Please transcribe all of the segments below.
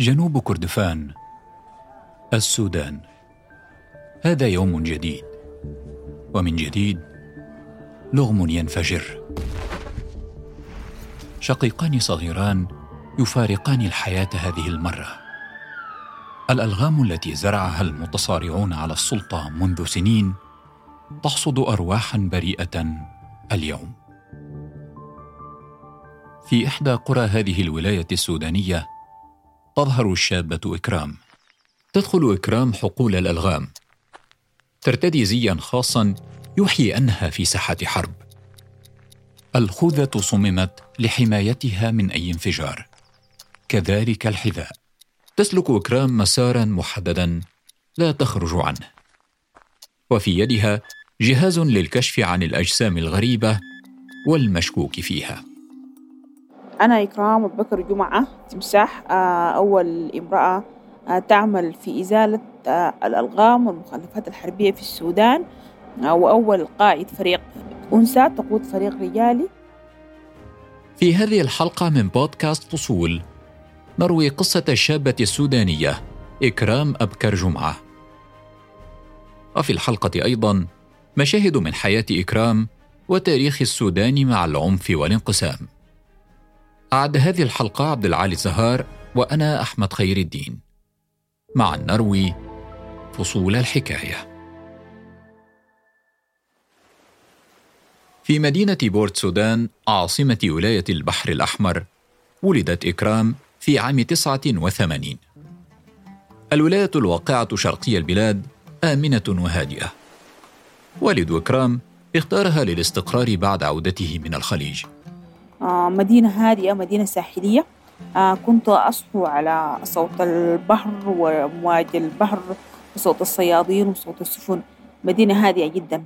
جنوب كردفان السودان. هذا يوم جديد ومن جديد لغم ينفجر. شقيقان صغيران يفارقان الحياة هذه المرة. الألغام التي زرعها المتصارعون على السلطة منذ سنين تحصد ارواحا بريئة اليوم. في إحدى قرى هذه الولاية السودانية تظهر الشابة إكرام. تدخل إكرام حقول الألغام. ترتدي زيا خاصا يوحي أنها في ساحة حرب. الخوذة صممت لحمايتها من أي انفجار. كذلك الحذاء. تسلك إكرام مسارا محددا لا تخرج عنه. وفي يدها جهاز للكشف عن الأجسام الغريبة والمشكوك فيها. أنا إكرام بكر جمعة تمساح آه، أول امرأة آه، تعمل في إزالة آه، الألغام والمخلفات الحربية في السودان وأول قائد فريق أنثى تقود فريق رجالي. في هذه الحلقة من بودكاست فصول نروي قصة الشابة السودانية إكرام أبكر جمعة. وفي الحلقة أيضا مشاهد من حياة إكرام وتاريخ السودان مع العنف والانقسام. أعد هذه الحلقة عبد العالي زهار وأنا أحمد خير الدين. مع نروي فصول الحكاية. في مدينة بورت سودان عاصمة ولاية البحر الأحمر ولدت إكرام في عام 89 الولاية الواقعة شرقي البلاد آمنة وهادئة. والد إكرام اختارها للاستقرار بعد عودته من الخليج. مدينة هادئة مدينة ساحلية. آه، كنت أصحو على صوت البحر وأمواج البحر وصوت الصيادين وصوت السفن. مدينة هادئة جدا.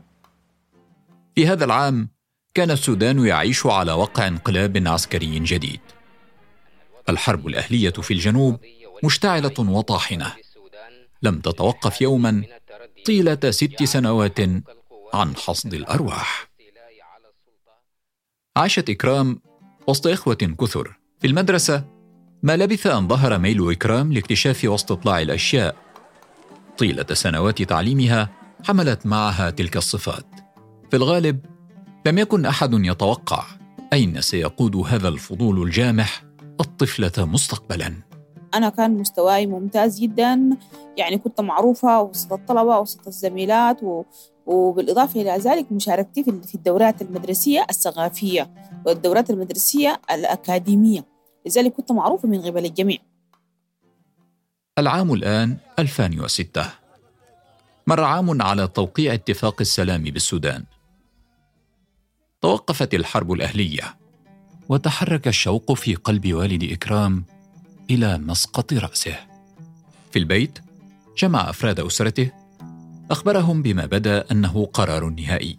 في هذا العام كان السودان يعيش على وقع انقلاب عسكري جديد. الحرب الأهلية في الجنوب مشتعلة وطاحنة. لم تتوقف يوما طيلة ست سنوات عن حصد الأرواح. عاشت إكرام وسط إخوة كثر. في المدرسة ما لبث أن ظهر ميل إكرام لاكتشاف واستطلاع الأشياء. طيلة سنوات تعليمها حملت معها تلك الصفات. في الغالب لم يكن أحد يتوقع أين سيقود هذا الفضول الجامح الطفلة مستقبلا. أنا كان مستواي ممتاز جدا. يعني كنت معروفة وسط الطلبة وسط الزميلات. وبالإضافة إلى ذلك مشاركتي في الدورات المدرسية الثقافية والدورات المدرسية الأكاديمية. لذلك كنت معروفة من قبل الجميع. العام الآن 2006 مر عام على توقيع اتفاق السلام بالسودان. توقفت الحرب الأهلية. وتحرك الشوق في قلب والد إكرام إلى مسقط رأسه. في البيت جمع أفراد أسرته أخبرهم بما بدا أنه قرار نهائي.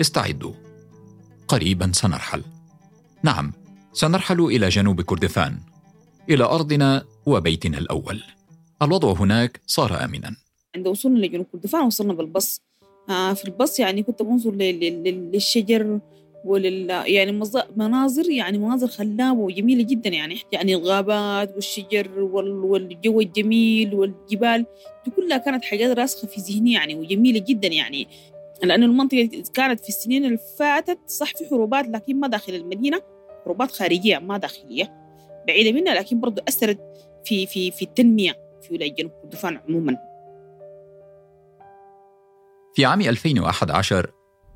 استعدوا. قريبا سنرحل. نعم سنرحل إلى جنوب كردفان. إلى أرضنا وبيتنا الأول. الوضع هناك صار آمنا. عند وصولنا لجنوب كردفان وصلنا بالبص. آه في البص يعني كنت بنظر للشجر. ولل يعني مناظر يعني مناظر خلابة وجميلة جدا يعني يعني الغابات والشجر والجو الجميل والجبال. دي كلها كانت حاجات راسخة في ذهني يعني وجميلة جدا يعني. لأن المنطقة كانت في السنين اللي فاتت صح في حروبات لكن ما داخل المدينة. حروبات خارجية ما داخلية بعيدة منها لكن برضو أثرت في في في التنمية في ولاية جنوب كردفان عموما. في عام 2011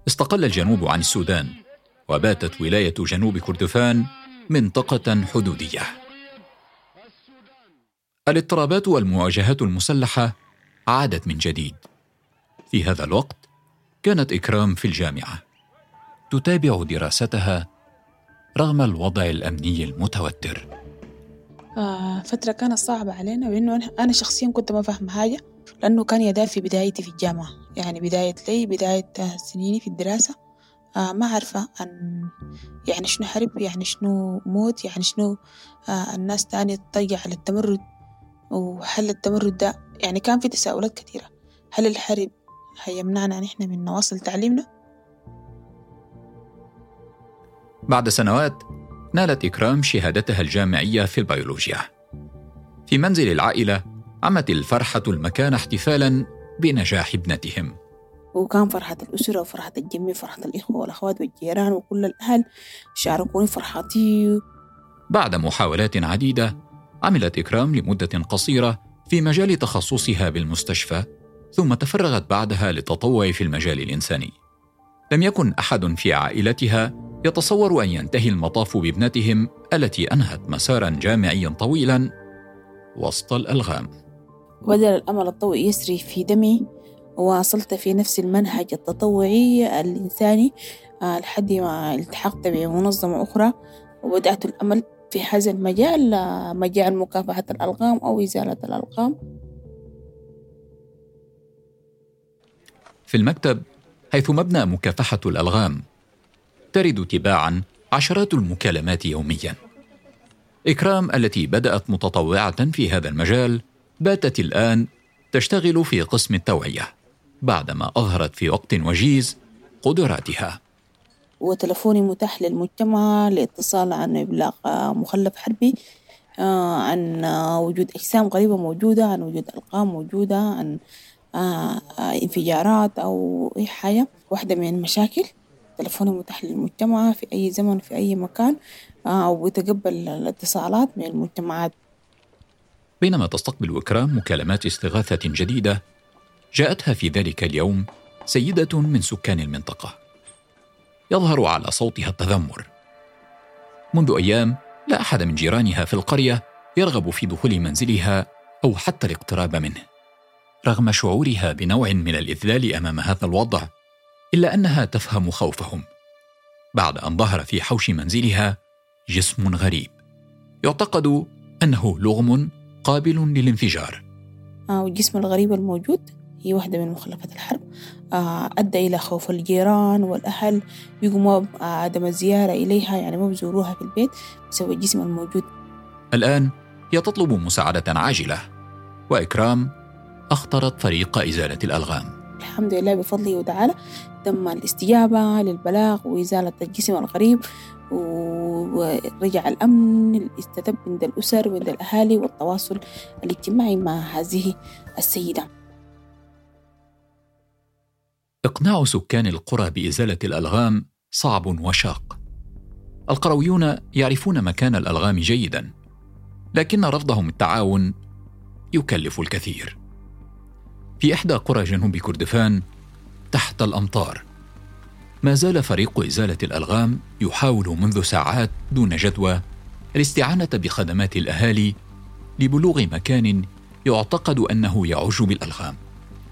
استقل الجنوب عن السودان. وباتت ولاية جنوب كردفان منطقة حدودية. الاضطرابات والمواجهات المسلحة عادت من جديد. في هذا الوقت كانت إكرام في الجامعة تتابع دراستها رغم الوضع الأمني المتوتر. آه فترة كانت صعبة علينا لأنه أنا شخصيا كنت ما فاهم حاجة لأنه كان يدا في بدايتي في الجامعة يعني بداية لي بداية سنيني في الدراسة ما عارفة أن يعني شنو حرب يعني شنو موت يعني شنو آه الناس تانية تضيع على التمرد وحل التمرد ده. يعني كان في تساؤلات كثيرة. هل الحرب هيمنعنا نحن من نواصل تعليمنا؟ بعد سنوات نالت إكرام شهادتها الجامعية في البيولوجيا. في منزل العائلة عمت الفرحة المكان احتفالا بنجاح ابنتهم. وكان فرحة الأسرة وفرحة الجميع فرحة الإخوة والأخوات والجيران وكل الأهل. شاركوني فرحتي. بعد محاولات عديدة عملت إكرام لمدة قصيرة في مجال تخصصها بالمستشفى ثم تفرغت بعدها للتطوع في المجال الإنساني. لم يكن أحد في عائلتها يتصور أن ينتهي المطاف بابنتهم التي أنهت مسارا جامعيا طويلا وسط الألغام. بدل الأمل الطوئي يسري في دمي. وواصلت في نفس المنهج التطوعي الإنساني آه، لحد ما التحقت بمنظمة أخرى وبدأت الأمل في هذا المجال آه، مجال مكافحة الألغام أو إزالة الألغام في المكتب حيث مبنى مكافحة الألغام ترد تباعا عشرات المكالمات يوميا. إكرام التي بدأت متطوعة في هذا المجال باتت الآن تشتغل في قسم التوعية. بعدما أظهرت في وقت وجيز قدراتها. وتلفوني متاح للمجتمع لاتصال عن إبلاغ مخلف حربي آه، عن وجود أجسام غريبة موجودة عن وجود ألقام موجودة عن آه، انفجارات أو أي حاجة واحدة من المشاكل. تلفوني متاح للمجتمع في أي زمن في أي مكان آه، ويتقبل الاتصالات من المجتمعات. بينما تستقبل إكرام مكالمات استغاثة جديدة جاءتها في ذلك اليوم سيدة من سكان المنطقة. يظهر على صوتها التذمر. منذ أيام لا أحد من جيرانها في القرية يرغب في دخول منزلها أو حتى الاقتراب منه. رغم شعورها بنوع من الإذلال أمام هذا الوضع إلا أنها تفهم خوفهم. بعد أن ظهر في حوش منزلها جسم غريب. يعتقد أنه لغم قابل للانفجار. آه، والجسم الغريب الموجود؟ هي واحدة من مخلفات الحرب. آه، أدى إلى خوف الجيران والأهل بيقوموا عدم الزيارة إليها يعني ما بزوروها في البيت بسبب الجسم الموجود. الآن هي تطلب مساعدة عاجلة. وإكرام أخطرت فريق إزالة الألغام. الحمد لله بفضله وتعالى تم الاستجابة للبلاغ وإزالة الجسم الغريب ورجع الأمن استتب عند الأسر وعند الأهالي والتواصل الاجتماعي مع هذه السيدة. إقناع سكان القرى بإزالة الألغام صعب وشاق. القرويون يعرفون مكان الألغام جيدا لكن رفضهم التعاون يكلف الكثير. في إحدى قرى جنوب كردفان تحت الأمطار ما زال فريق إزالة الألغام يحاول منذ ساعات دون جدوى الاستعانة بخدمات الأهالي لبلوغ مكان يعتقد أنه يعج بالألغام.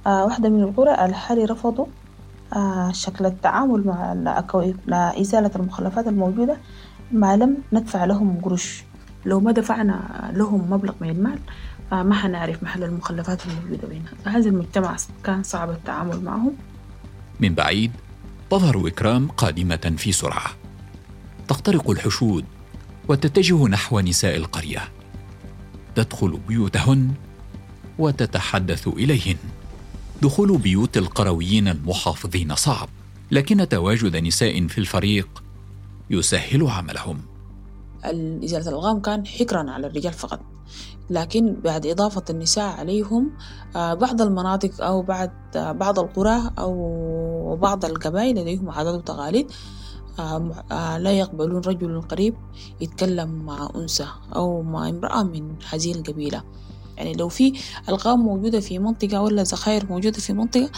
واحدة من القرى الأهالي رفضوا آه شكل التعامل مع لإزالة المخلفات الموجودة ما لم ندفع لهم قروش. لو ما دفعنا لهم مبلغ من المال آه ما حنعرف محل المخلفات الموجودة وين هذا المجتمع كان صعب التعامل معهم. من بعيد تظهر إكرام قادمة في سرعة. تخترق الحشود وتتجه نحو نساء القرية. تدخل بيوتهن وتتحدث إليهن. دخول بيوت القرويين المحافظين صعب لكن تواجد نساء في الفريق يسهل عملهم. إزالة الألغام كان حكرا على الرجال فقط لكن بعد إضافة النساء عليهم آه، بعض المناطق أو بعد آه، بعض القرى أو بعض القبائل لديهم عادات وتقاليد آه، لا يقبلون رجل قريب يتكلم مع أنثى أو مع امرأة من هذه القبيلة. يعني لو في ألغام موجودة في منطقة ولا ذخائر موجودة في منطقة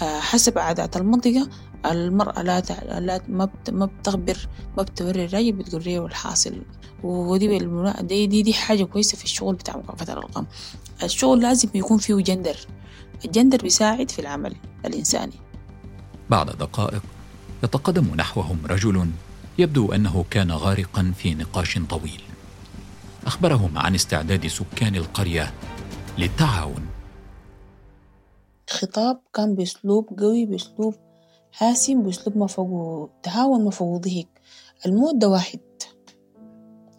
حسب عادات المنطقة المرأة لا. لا ما, بت... ما بتخبر ما بتوري الراجل بتقول له الحاصل ودي. دي, دي دي حاجة كويسة في الشغل بتاع مكافحة الأرقام الشغل لازم يكون فيه جندر الجندر بيساعد في العمل الإنساني بعد دقائق يتقدم نحوهم رجل يبدو أنه كان غارقا في نقاش طويل أخبرهم عن استعداد سكان القرية للتعاون. الخطاب كان بأسلوب قوي بأسلوب حاسم بأسلوب ما فوق تهاون الموت ده واحد.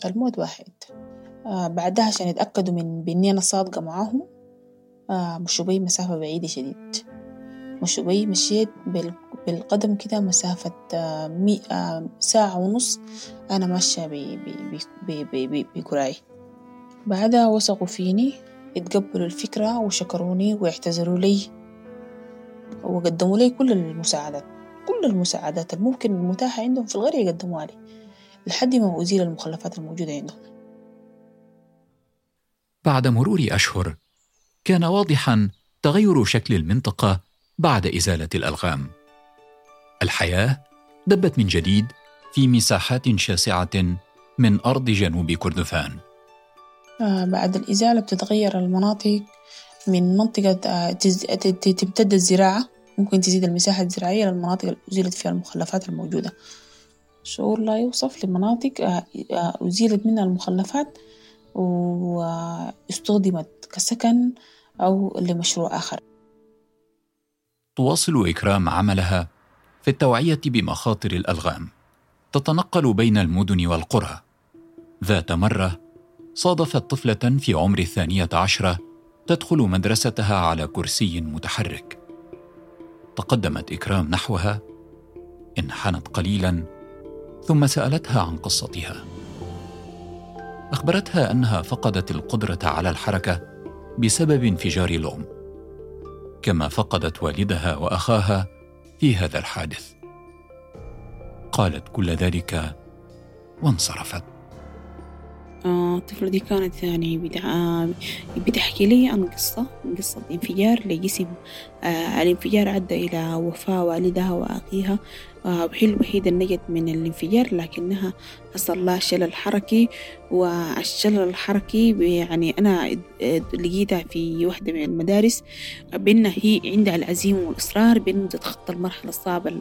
الموت واحد. آه بعدها عشان يتأكدوا من بإني أنا صادقة معاهم. آه مشوا بي مسافة بعيدة شديد. مشوا بي مشيت بالقدم كده مسافة آه آه ساعة ونص أنا ماشية بكراي بعدها وثقوا فيني اتقبلوا الفكرة وشكروني واعتذروا لي وقدموا لي كل المساعدات كل المساعدات الممكن المتاحة عندهم في القرية قدموها لي لحد ما أزيل المخلفات الموجودة عندهم. بعد مرور أشهر كان واضحا تغير شكل المنطقة بعد إزالة الألغام. الحياة دبت من جديد في مساحات شاسعة من أرض جنوب كردفان. آه بعد الإزالة بتتغير المناطق من منطقة آه تمتد الزراعة ممكن تزيد المساحة الزراعية للمناطق اللي أزيلت فيها المخلفات الموجودة. شعور لا يوصف لمناطق آه أزيلت منها المخلفات واستخدمت كسكن أو لمشروع آخر. تواصل إكرام عملها في التوعية بمخاطر الألغام. تتنقل بين المدن والقرى. ذات مرة صادفت طفلة في عمر الثانية عشرة تدخل مدرستها على كرسي متحرك. تقدمت إكرام نحوها. انحنت قليلا ثم سألتها عن قصتها. أخبرتها أنها فقدت القدرة على الحركة بسبب انفجار الأم كما فقدت والدها وأخاها في هذا الحادث. قالت كل ذلك وانصرفت. آه، الطفلة دي كانت يعني بتحكي لي عن قصة قصة انفجار لجسم آه، الانفجار أدى إلى وفاة والدها وأخيها. وهي الوحيدة نجت من الانفجار لكنها حصل لها شلل حركي والشلل الحركي يعني أنا لقيتها في واحدة من المدارس بأنها هي عندها العزيمة والإصرار بأنه تتخطى المرحلة الصعبة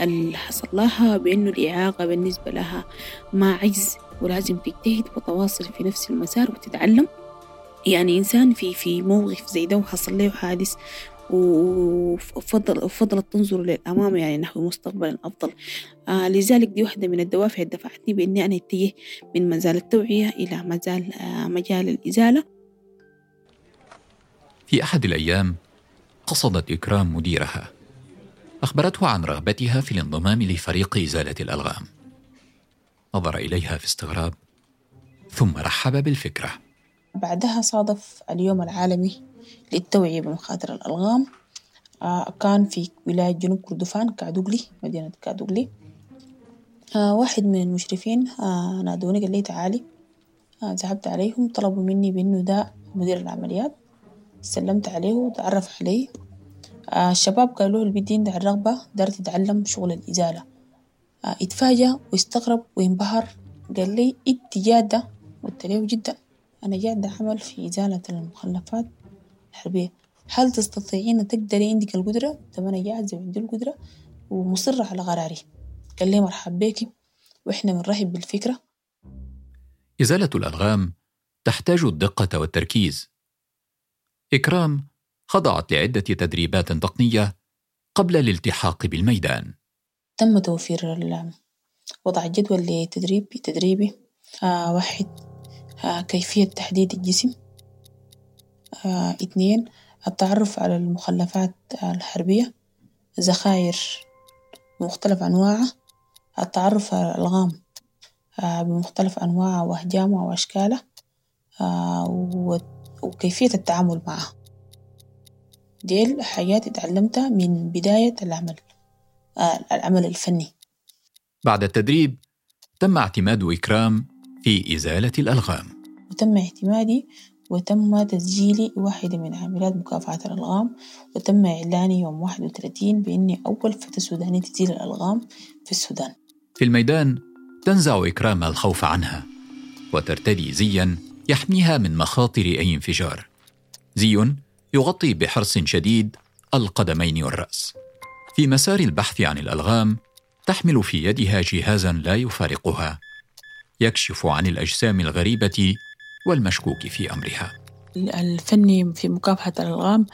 اللي حصل لها بأنه الإعاقة بالنسبة لها ما عجز ولازم تجتهد وتواصل في نفس المسار وتتعلم. يعني إنسان في في موقف زي ده وحصل له حادث وفضل وفضلت تنظر للأمام يعني نحو مستقبل أفضل. آه لذلك دي واحدة من الدوافع اللي دفعتني بإني أنا أتجه من مجال التوعية إلى مجال آه مجال الإزالة. في أحد الأيام قصدت إكرام مديرها أخبرته عن رغبتها في الانضمام لفريق إزالة الألغام. نظر إليها في استغراب ثم رحب بالفكرة. بعدها صادف اليوم العالمي للتوعية بمخاطر الألغام. آه كان في ولاية جنوب كردفان كادوغلي مدينة كادوغلي. آه واحد من المشرفين آه نادوني قال لي تعالي. ذهبت عليهم طلبوا مني بأنه ده مدير العمليات. سلمت عليه وتعرف عليه. آه الشباب قالوا له بدي عندها الرغبة دار تتعلم شغل الإزالة. اتفاجأ واستغرب وانبهر قال لي انت جادة قلت له جدا أنا جادة أعمل في إزالة المخلفات. الحربية هل تستطيعين تقدري عندك القدرة؟ طب أنا جاهزة وعندي القدرة ومصرة على قراري. قال لي مرحب بيكي وإحنا بنرحب بالفكرة. إزالة الألغام تحتاج الدقة والتركيز. إكرام خضعت لعدة تدريبات تقنية قبل الالتحاق بالميدان. تم توفير وضع جدول لتدريب تدريبي. آه واحد. آه كيفية تحديد الجسم. آه اثنين التعرف على المخلفات الحربية ذخائر بمختلف أنواعها التعرف على الألغام آه بمختلف أنواعها وأحجامها وأشكالها آه وكيفية التعامل معها. ديل حاجات اتعلمتها من بداية العمل العمل الفني. بعد التدريب تم اعتماد إكرام في إزالة الألغام. وتم اعتمادي وتم تسجيلي واحدة من عاملات مكافحة الألغام وتم إعلاني يوم 31 بإني أول فتاة سودانية تزيل الألغام في السودان. في الميدان تنزع إكرام الخوف عنها وترتدي زيا يحميها من مخاطر أي انفجار. زي يغطي بحرص شديد القدمين والرأس. في مسار البحث عن الألغام تحمل في يدها جهازا لا يفارقها. يكشف عن الأجسام الغريبة والمشكوك في أمرها. الفني في مكافحة الألغام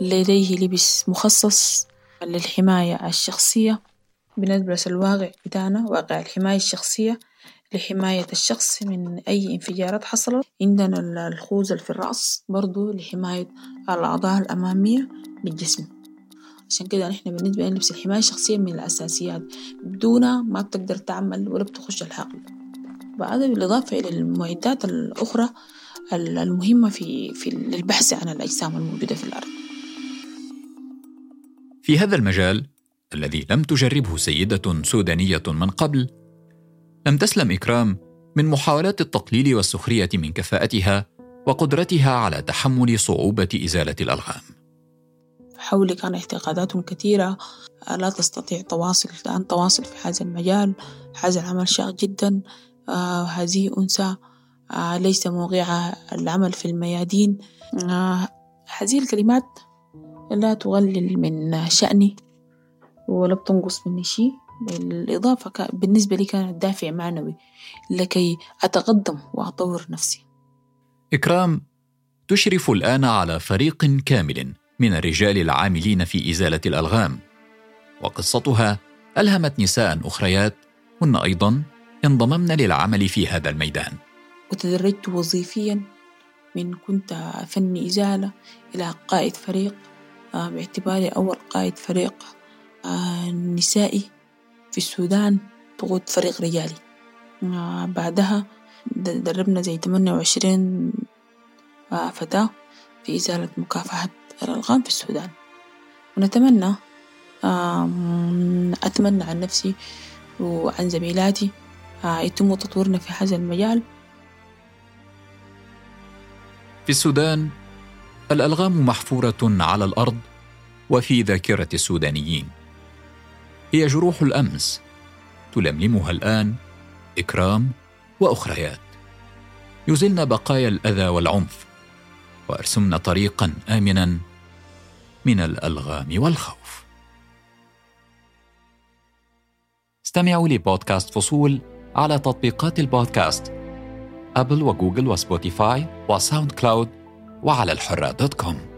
لديه لبس مخصص للحماية الشخصية. بنلبس الواقع بتاعنا واقع الحماية الشخصية لحماية الشخص من أي انفجارات حصلت. عندنا الخوذة في الرأس برضو لحماية الأعضاء الأمامية للجسم عشان كده نحن بالنسبة لنا الحماية الشخصية من الأساسيات. بدونها ما بتقدر تعمل ولا بتخش الحقل. وهذا بالإضافة إلى المعدات الأخرى المهمة في في البحث عن الأجسام الموجودة في الأرض. في هذا المجال الذي لم تجربه سيدة سودانية من قبل لم تسلم إكرام من محاولات التقليل والسخرية من كفاءتها وقدرتها على تحمل صعوبة إزالة الألغام. حولي كان اعتقادات كثيرة لا تستطيع تواصل أن تواصل في هذا المجال. هذا العمل شاق جدا. آه هذه أنثى آه ليس موقعها العمل في الميادين. آه هذه الكلمات لا تقلل من شأني ولا بتنقص مني شيء. بالإضافة بالنسبة لي كانت دافع معنوي لكي أتقدم وأطور نفسي. إكرام تشرف الآن على فريق كامل من الرجال العاملين في إزالة الألغام. وقصتها ألهمت نساء أخريات هن أيضا انضممن للعمل في هذا الميدان. وتدرجت وظيفيا من كنت فني إزالة إلى قائد فريق آه، باعتباري أول قائد فريق آه، نسائي في السودان تقود فريق رجالي آه، بعدها دربنا زي 28 فتاة في إزالة مكافحة الألغام في السودان. ونتمنى أتمنى عن نفسي وعن زميلاتي يتم تطويرنا في هذا المجال. في السودان الألغام محفورة على الأرض وفي ذاكرة السودانيين. هي جروح الأمس تلملمها الآن إكرام وأخريات. يزلن بقايا الأذى والعنف وأرسمن طريقا آمنا من الألغام والخوف. استمعوا لبودكاست فصول على تطبيقات البودكاست أبل وجوجل وسبوتيفاي وساوند كلاود وعلى الحرة dot com.